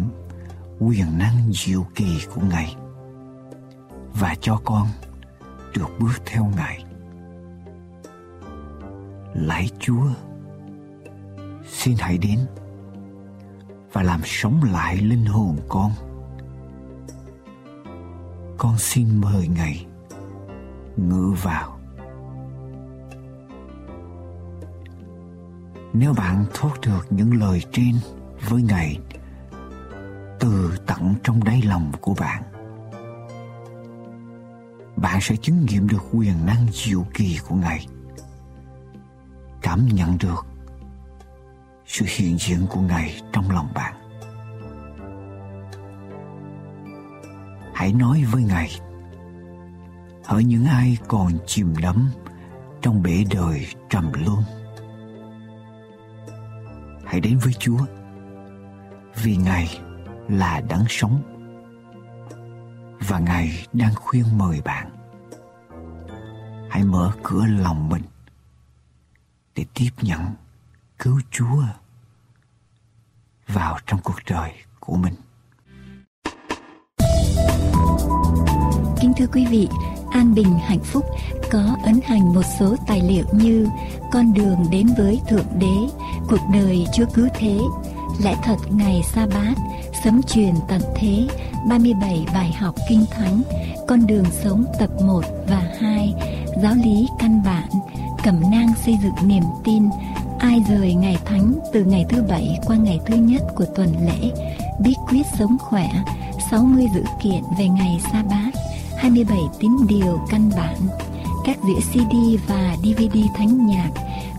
quyền năng diệu kỳ của ngài. Và cho con được bước theo ngài. Lạy chúa xin hãy đến và làm sống lại linh hồn con. Con xin mời ngài ngự vào. Nếu bạn thốt được những lời trên với Ngài từ tận trong đáy lòng của bạn, bạn sẽ chứng nghiệm được quyền năng diệu kỳ của Ngài. Cảm nhận được sự hiện diện của Ngài trong lòng bạn. Hãy nói với Ngài Hỡi những ai còn chìm đắm trong bể đời trầm luân, hãy đến với Chúa, vì Ngài là đấng sống và Ngài đang khuyên mời bạn hãy mở cửa lòng mình để tiếp nhận cứu Chúa vào trong cuộc đời của mình. Kính thưa quý vị, an bình hạnh phúc có ấn hành một số tài liệu như con đường đến với thượng đế cuộc đời chúa cứu thế lẽ thật ngày sa bát sấm truyền tận thế 37 bài học kinh thánh con đường sống tập 1 và 2 giáo lý căn bản cẩm nang xây dựng niềm tin ai rời ngày thánh từ ngày thứ bảy qua ngày thứ nhất của tuần lễ bí quyết sống khỏe 60 dữ kiện về ngày sa bát 27 tín điều căn bản, các đĩa CD và DVD thánh nhạc,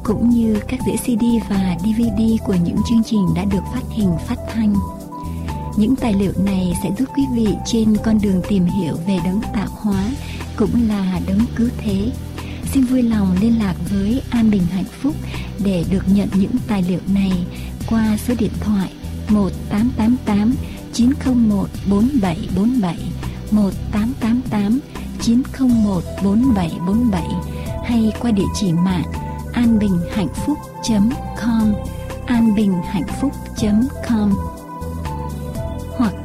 cũng như các đĩa CD và DVD của những chương trình đã được phát hình phát thanh. Những tài liệu này sẽ giúp quý vị trên con đường tìm hiểu về đấng tạo hóa, cũng là đấng cứu thế. Xin vui lòng liên lạc với An Bình Hạnh Phúc để được nhận những tài liệu này qua số điện thoại 1888 901 4747 1888 901 4747 hay qua địa chỉ mạng anbinhhạnhphúc.com anbinhhạnhphúc.com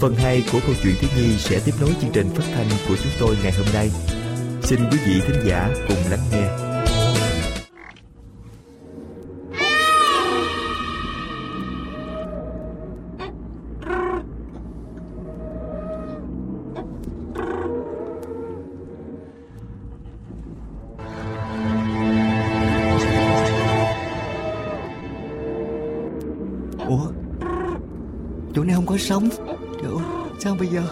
Phần 2 của câu chuyện thiếu nhi sẽ tiếp nối chương trình phát thanh của chúng tôi ngày hôm nay. Xin quý vị thính giả cùng lắng nghe. Sống. Này Trời ơi sao bây giờ?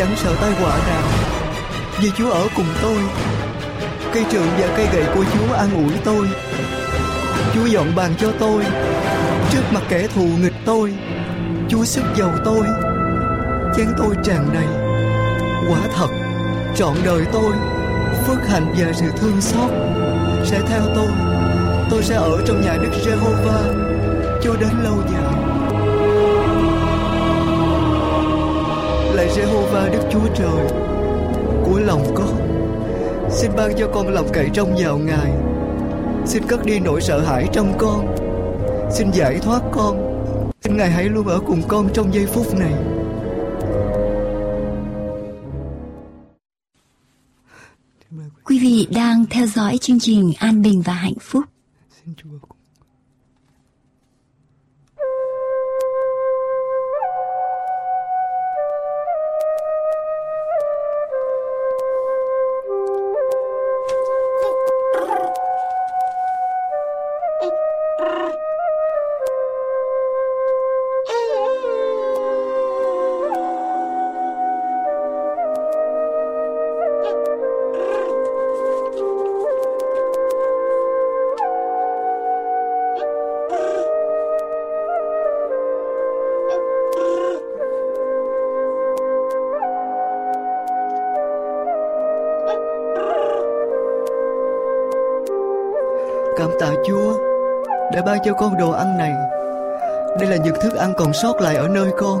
Chẳng sợ tai họa nào. Vì Chúa ở cùng tôi, Cây trượng và cây gậy của Chúa an ủi tôi. Chúa dọn bàn cho tôi, Trước mặt kẻ thù nghịch tôi. Chúa sức giàu tôi, Chén tôi tràn đầy. Quả thật, Trọn đời tôi, Phước hạnh và sự thương xót Sẽ theo tôi. Tôi sẽ ở trong nhà Đức Giê-hô-va Cho đến lâu dài. Giê-hô-va Đức Chúa Trời Của lòng con Xin ban cho con lòng cậy trông vào Ngài. Xin cất đi nỗi sợ hãi trong con. Xin giải thoát con. Xin Ngài hãy luôn ở cùng con trong giây phút này. Quý vị đang theo dõi chương trình An Bình và Hạnh Phúc. Đã ban cho con đồ ăn này. Đây là những thức ăn còn sót lại ở nơi con.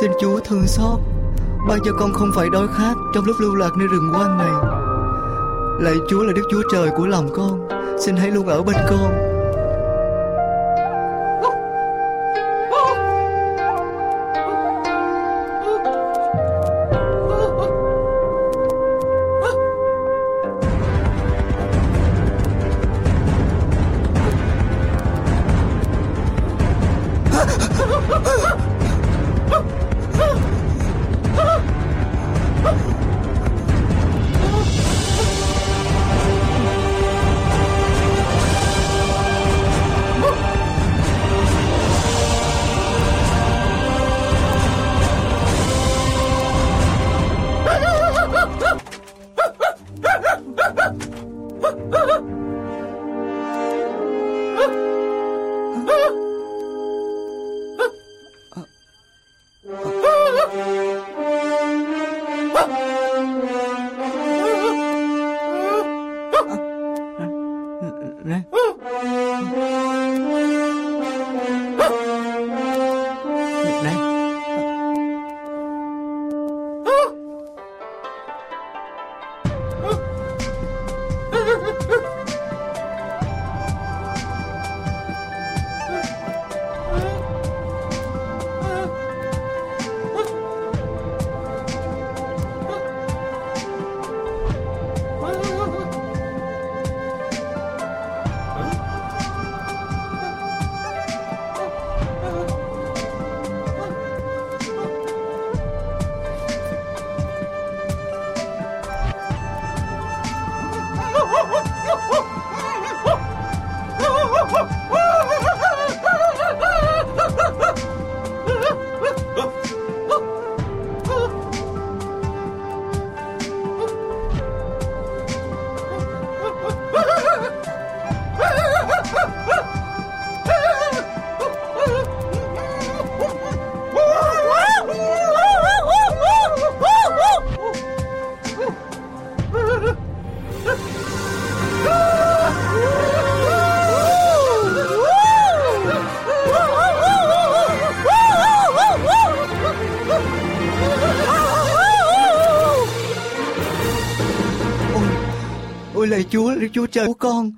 Xin Chúa thương xót, ban cho con không phải đói khát trong lúc lưu lạc nơi rừng hoang này. Lạy Chúa là Đức Chúa Trời của lòng con, xin hãy luôn ở bên con. Trời của con.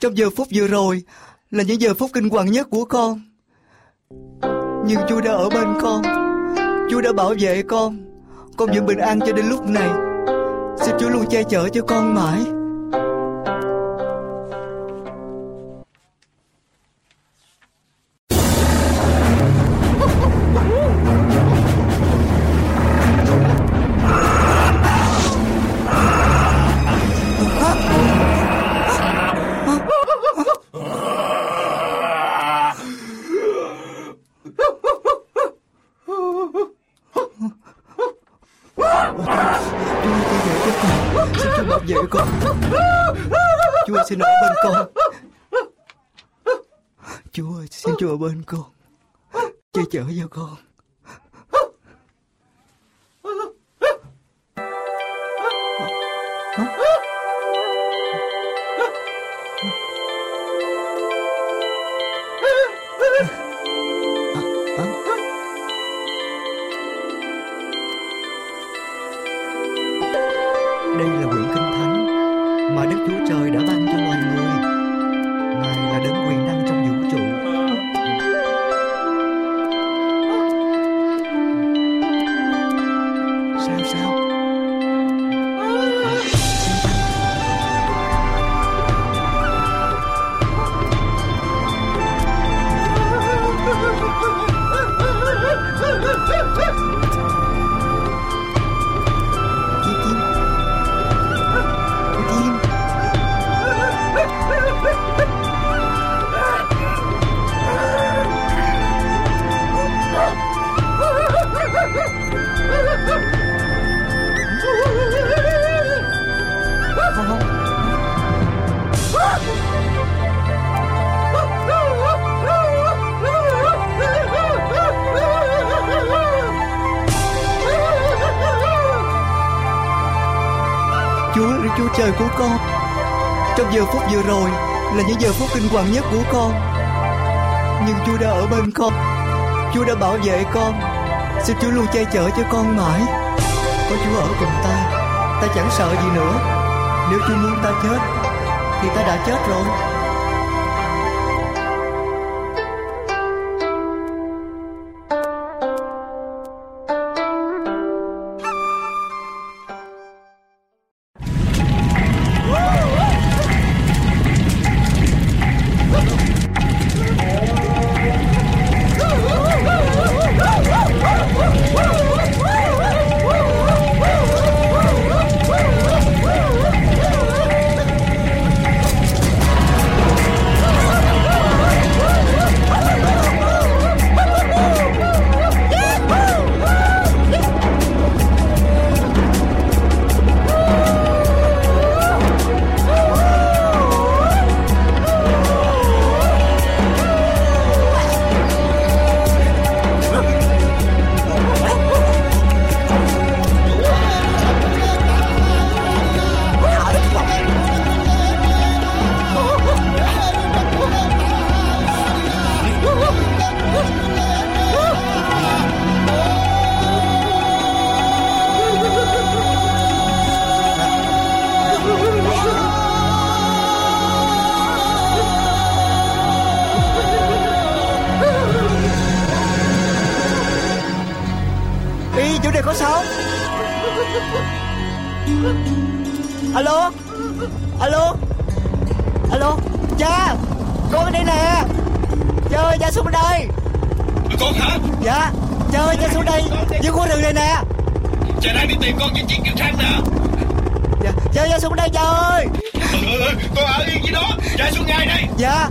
Trong giờ phút vừa rồi Là những giờ phút kinh hoàng nhất của con. Nhưng Chúa đã ở bên con. Chúa đã bảo vệ con. Con vẫn bình an cho đến lúc này. Xin Chúa luôn che chở cho con mãi. Chở Chúa là Chúa Trời của con, Trong giờ phút vừa rồi Là những giờ phút kinh hoàng nhất của con. Nhưng Chúa đã ở bên con, Chúa đã bảo vệ con. Xin Chúa luôn che chở cho con mãi. Có Chúa ở cùng ta Ta chẳng sợ gì nữa. Nếu Chúa muốn ta chết Thì ta đã chết rồi. Có sống Alo? Alo? Alo? Cha Con ở đây nè. Cha ơi cha xuống đây. Con hả? Dạ Cha ơi cha xuống đây. Dưới khu rừng này nè. Cha đang đi tìm con trên chiếc trực thăng nè. Dạ Cha cha xuống đây cha ơi. Ừ, Con ở yên dưới đó. Cha xuống ngay đây. Dạ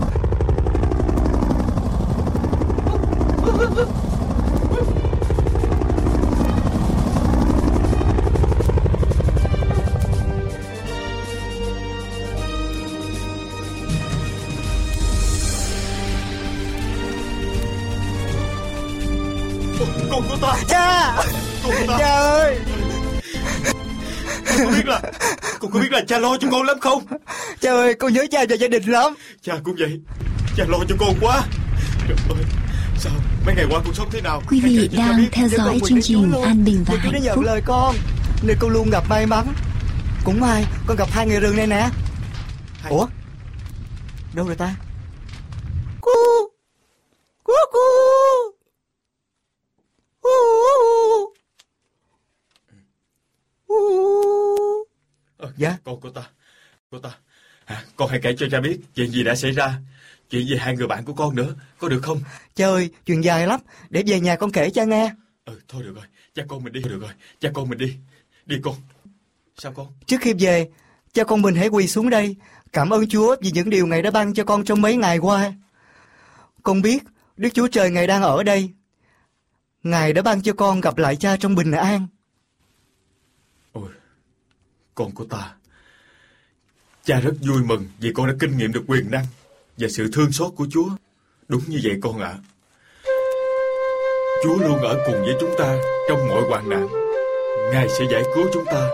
cha lo cho con lắm không? Cha ơi con nhớ cha và gia đình lắm. Cha cũng vậy. Cha lo cho con quá. Trời ơi Sao mấy ngày qua con sống thế nào? Quý vị đang biết. theo dõi chương trình. An Bình và Hạnh Phúc. lời con. Nên con luôn gặp may mắn Cũng may con gặp hai người rừng này nè. Hai. Ủa? Đâu rồi ta? Cu cu Cu Cu Ờ, Dạ. Con cô ta. Cô ta. À, Con hãy kể cho cha biết chuyện gì đã xảy ra Chuyện về hai người bạn của con nữa Có được không? Trời ơi chuyện dài lắm. Để về nhà con kể cha nghe. Ừ thôi được rồi. Cha con mình đi. Được rồi. Cha con mình đi. Đi con. Sao con? Trước khi về Cha con mình hãy quỳ xuống đây. Cảm ơn Chúa vì những điều Ngài đã ban cho con trong mấy ngày qua. Con biết Đức Chúa Trời Ngài đang ở đây. Ngài đã ban cho con gặp lại cha trong bình an. Ôi con của ta. Cha rất vui mừng Vì con đã kinh nghiệm được quyền năng Và sự thương xót của Chúa. Đúng như vậy con ạ. Chúa luôn ở cùng với chúng ta Trong mọi hoạn nạn. Ngài sẽ giải cứu chúng ta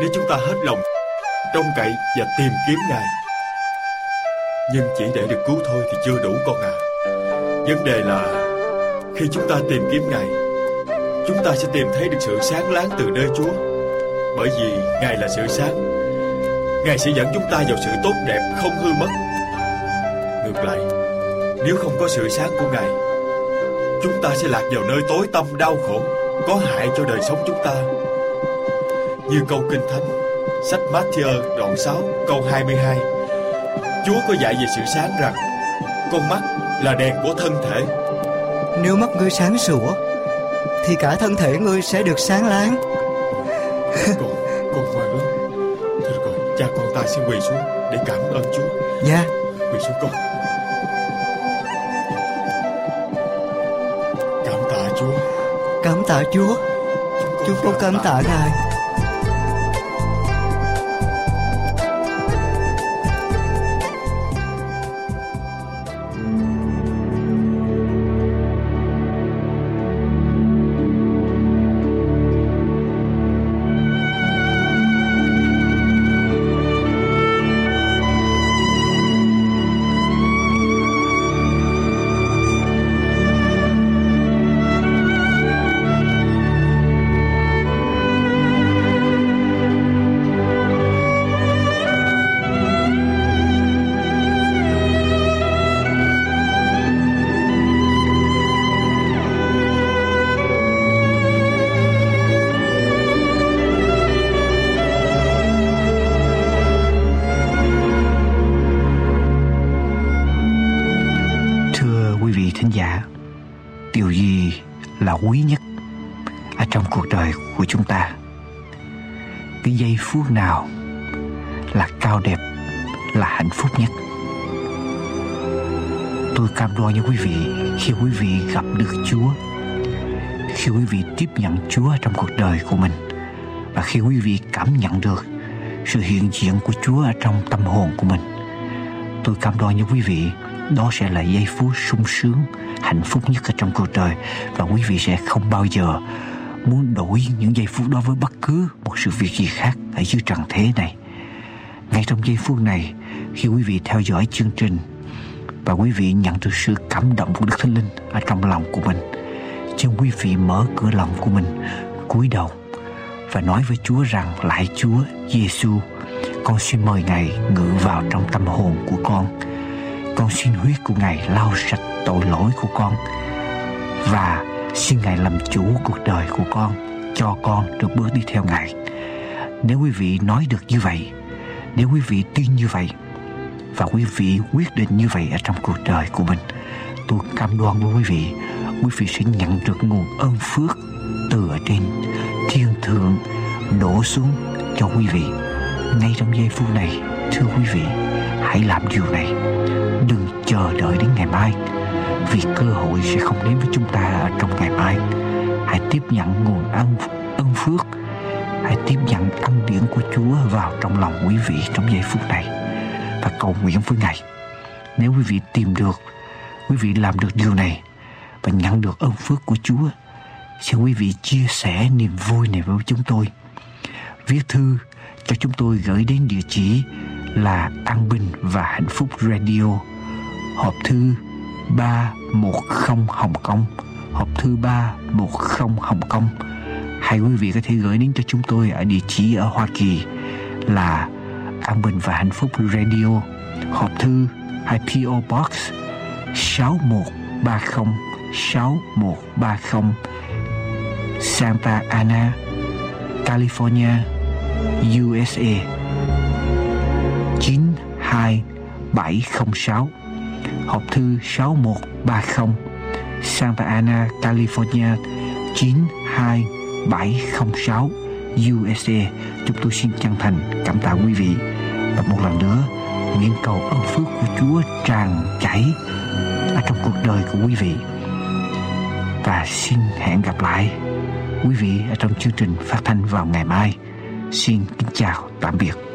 Nếu chúng ta hết lòng Trông cậy và tìm kiếm Ngài. Nhưng chỉ để được cứu thôi thì chưa đủ con à Vấn đề là Khi chúng ta tìm kiếm Ngài, Chúng ta sẽ tìm thấy được sự sáng láng từ nơi Chúa. Bởi vì Ngài là sự sáng. Ngài sẽ dẫn chúng ta vào sự tốt đẹp không hư mất. Ngược lại, Nếu không có sự sáng của Ngài, Chúng ta sẽ lạc vào nơi tối tăm đau khổ Có hại cho đời sống chúng ta. Như câu Kinh Thánh, Sách Matthew đoạn 6 câu 22 Chúa có dạy về sự sáng rằng, Con mắt là đèn của thân thể. Nếu mắt ngươi sáng sủa, Thì cả thân thể ngươi sẽ được sáng láng. Con, con ngoan lắm Thôi được rồi, cha con ta sẽ quỳ xuống Để cảm ơn Chúa. Dạ. Quỳ xuống con. Cảm tạ Chúa. Cảm tạ Chúa. Chúng con cảm tạ Ngài phúc nhất? Tôi cam đoan với quý vị khi quý vị gặp được Chúa, khi quý vị tiếp nhận Chúa trong cuộc đời của mình và khi quý vị cảm nhận được sự hiện diện của Chúa ở trong tâm hồn của mình tôi cam đoan với quý vị đó sẽ là giây phút sung sướng hạnh phúc nhất ở trong cuộc đời và quý vị sẽ không bao giờ muốn đổi những giây phút đó với bất cứ một sự việc gì khác ở dưới trần thế này ngay trong giây phút này khi quý vị theo dõi chương trình và quý vị nhận được sự cảm động của Đức Thánh Linh ở trong lòng của mình xin quý vị mở cửa lòng của mình cúi đầu và nói với Chúa rằng lại Chúa Giêsu con xin mời Ngài ngự vào trong tâm hồn của con. Con xin huyết của Ngài lau sạch tội lỗi của con và xin Ngài làm chủ cuộc đời của con, cho con được bước đi theo Ngài. Nếu quý vị nói được như vậy, nếu quý vị tin như vậy và quý vị quyết định như vậy ở trong cuộc đời của mình, tôi cam đoan với quý vị, quý vị sẽ nhận được nguồn ơn phước từ ở trên thiên thượng đổ xuống cho quý vị. Ngay trong giây phút này thưa quý vị hãy làm điều này. Đừng chờ đợi đến ngày mai vì cơ hội sẽ không đến với chúng ta ở trong ngày mai. Hãy tiếp nhận nguồn ân ân phước hãy tiếp nhận ân điển của Chúa vào trong lòng quý vị trong giây phút này. Và cầu nguyện với Ngài. Nếu quý vị tìm được quý vị làm được điều này và nhận được ơn phước của Chúa xin quý vị chia sẻ niềm vui này với chúng tôi. Viết thư cho chúng tôi gửi đến địa chỉ là An Bình và Hạnh Phúc Radio, hộp thư 310 Hồng Kông, hộp thư 310 Hồng Kông. Hay quý vị có thể gửi đến cho chúng tôi ở địa chỉ ở Hoa Kỳ là An Bình và Hạnh Phúc Radio, hộp thư hay PO Box 6130 6130 Santa Ana, California, USA 92706 hộp thư 6130 Santa Ana, California 92706 USA. Chúng tôi xin chân thành cảm tạ quý vị và một lần nữa, nguyện cầu ơn phước của Chúa tràn chảy ở trong cuộc đời của quý vị. Và xin hẹn gặp lại quý vị ở trong chương trình phát thanh vào ngày mai. Xin kính chào tạm biệt.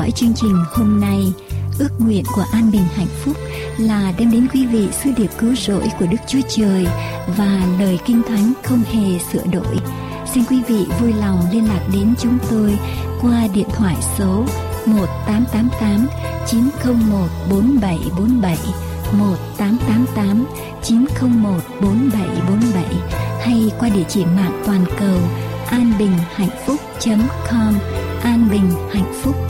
Dõi chương trình hôm nay. Ước nguyện của An Bình Hạnh Phúc là đem đến quý vị sứ điệp cứu rỗi của Đức Chúa Trời và lời kinh thánh không hề sửa đổi. Xin quý vị vui lòng liên lạc đến chúng tôi qua điện thoại số 1888 901 4747 1888 901 4747 hay qua địa chỉ mạng toàn cầu an bình hạnh phúc .com, an bình hạnh phúc